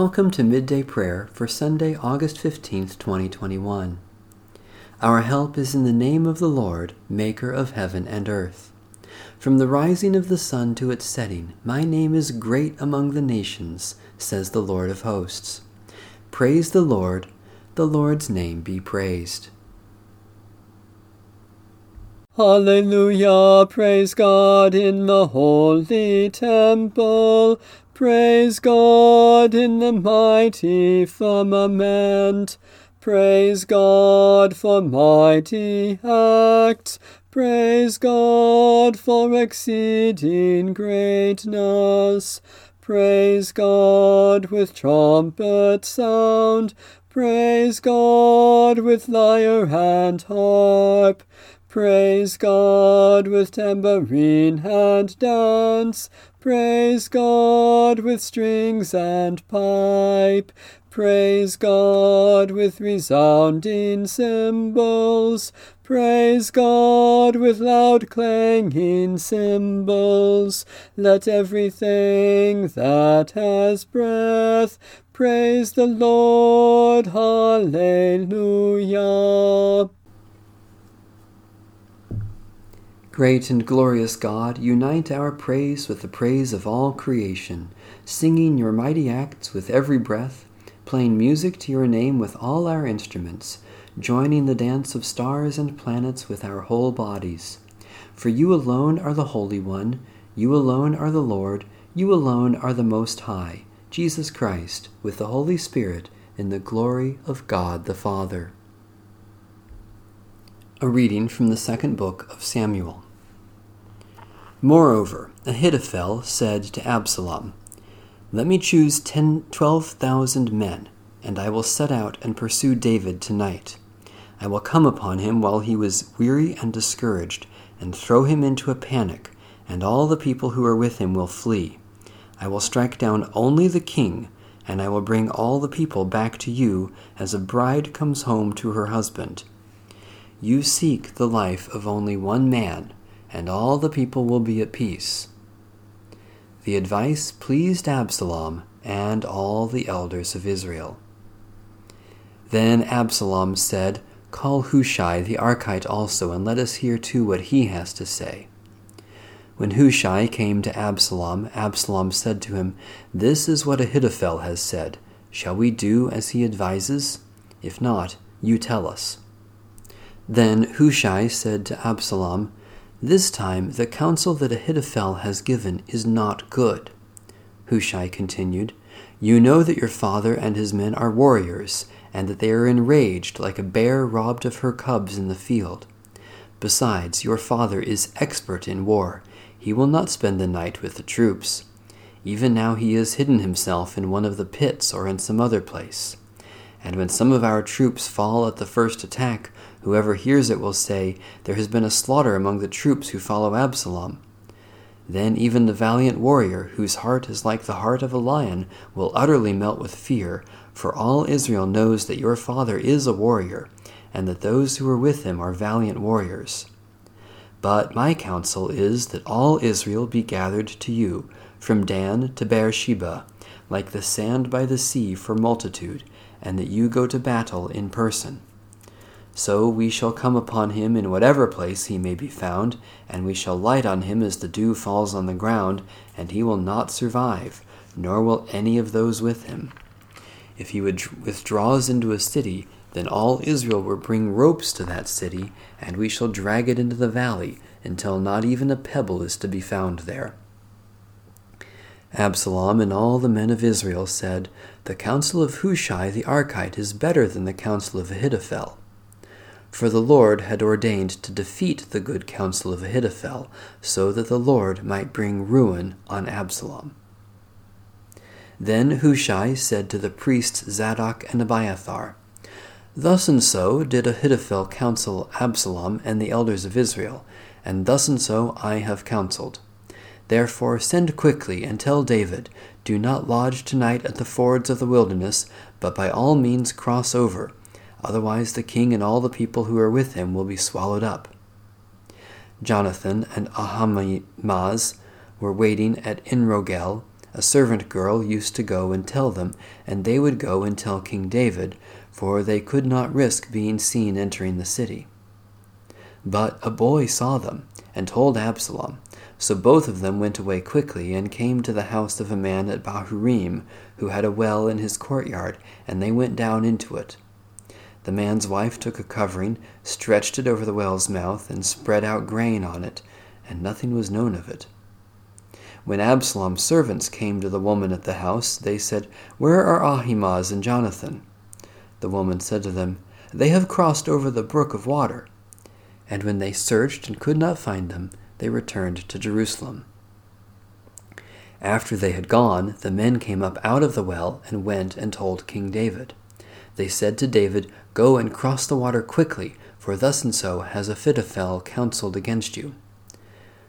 Welcome to Midday Prayer for Sunday, August 15th, 2021. Our help is in the name of the Lord, Maker of heaven and earth. From the rising of the sun to its setting, my name is great among the nations, says the Lord of hosts. Praise the Lord, the Lord's name be praised. Hallelujah, praise God in the holy temple. Praise God in the mighty firmament. Praise God for mighty acts. Praise God for exceeding greatness. Praise God with trumpet sound. Praise God with lyre and harp. Praise God with tambourine and dance. Praise God with strings and pipe. Praise God with resounding cymbals. Praise God with loud clanging cymbals. Let everything that has breath praise the Lord. Hallelujah. Great and glorious God, unite our praise with the praise of all creation, singing your mighty acts with every breath, playing music to your name with all our instruments, joining the dance of stars and planets with our whole bodies. For you alone are the Holy One, you alone are the Lord, you alone are the Most High, Jesus Christ, with the Holy Spirit, in the glory of God the Father. A reading from the second book of Samuel. Moreover, Ahithophel said to Absalom, Let me choose ten, twelve thousand men, and I will set out and pursue David tonight. I will come upon him while he was weary and discouraged, and throw him into a panic, and all the people who are with him will flee. I will strike down only the king, and I will bring all the people back to you as a bride comes home to her husband. You seek the life of only one man and all the people will be at peace. The advice pleased Absalom and all the elders of Israel. Then Absalom said, Call Hushai the Archite also, and let us hear too what he has to say. When Hushai came to Absalom, Absalom said to him, This is what Ahithophel has said. Shall we do as he advises? If not, you tell us. Then Hushai said to Absalom, this time the counsel that Ahithophel has given is not good. Hushai continued, You know that your father and his men are warriors, and that they are enraged like a bear robbed of her cubs in the field. Besides, your father is expert in war. He will not spend the night with the troops. Even now he has hidden himself in one of the pits or in some other place. And when some of our troops fall at the first attack, Whoever hears it will say, There has been a slaughter among the troops who follow Absalom. Then even the valiant warrior, whose heart is like the heart of a lion, will utterly melt with fear, for all Israel knows that your father is a warrior, and that those who are with him are valiant warriors. But my counsel is that all Israel be gathered to you, from Dan to Beersheba, like the sand by the sea for multitude, and that you go to battle in person. So we shall come upon him in whatever place he may be found, and we shall light on him as the dew falls on the ground, and he will not survive, nor will any of those with him. If he withdraws into a city, then all Israel will bring ropes to that city, and we shall drag it into the valley, until not even a pebble is to be found there. Absalom and all the men of Israel said, The counsel of Hushai the Archite is better than the counsel of Ahithophel for the Lord had ordained to defeat the good counsel of Ahithophel, so that the Lord might bring ruin on Absalom. Then Hushai said to the priests Zadok and Abiathar, Thus and so did Ahithophel counsel Absalom and the elders of Israel, and thus and so I have counseled. Therefore send quickly and tell David, Do not lodge tonight at the fords of the wilderness, but by all means cross over Otherwise, the king and all the people who are with him will be swallowed up. Jonathan and Ahimaaz were waiting at Enrogel, A servant girl used to go and tell them, and they would go and tell King David, for they could not risk being seen entering the city. But a boy saw them, and told Absalom. So both of them went away quickly, and came to the house of a man at Bahurim, who had a well in his courtyard, and they went down into it. The man's wife took a covering, stretched it over the well's mouth, and spread out grain on it, and nothing was known of it. When Absalom's servants came to the woman at the house, they said, Where are Ahimaaz and Jonathan? The woman said to them, They have crossed over the brook of water. And when they searched and could not find them, they returned to Jerusalem. After they had gone, the men came up out of the well and went and told King David. They said to David, Go and cross the water quickly, for thus and so has Ahithophel counseled against you.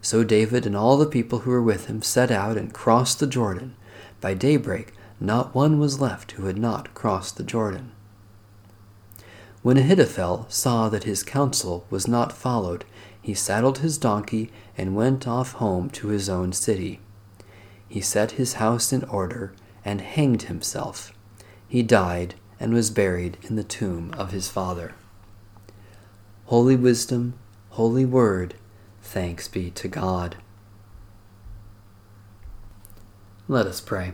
So David and all the people who were with him set out and crossed the Jordan. By daybreak, not one was left who had not crossed the Jordan. When Ahithophel saw that his counsel was not followed, he saddled his donkey and went off home to his own city. He set his house in order and hanged himself. He died and was buried in the tomb of his father. Holy Wisdom, Holy Word, thanks be to God. Let us pray.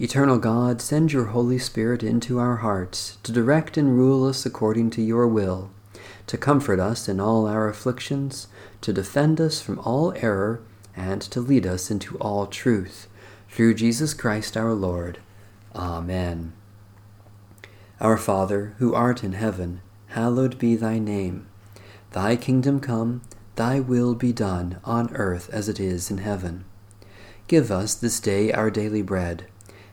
Eternal God, send your Holy Spirit into our hearts to direct and rule us according to your will, to comfort us in all our afflictions, to defend us from all error, and to lead us into all truth. Through Jesus Christ our Lord. Amen. Our Father, who art in heaven, hallowed be thy name. Thy kingdom come, thy will be done, on earth as it is in heaven. Give us this day our daily bread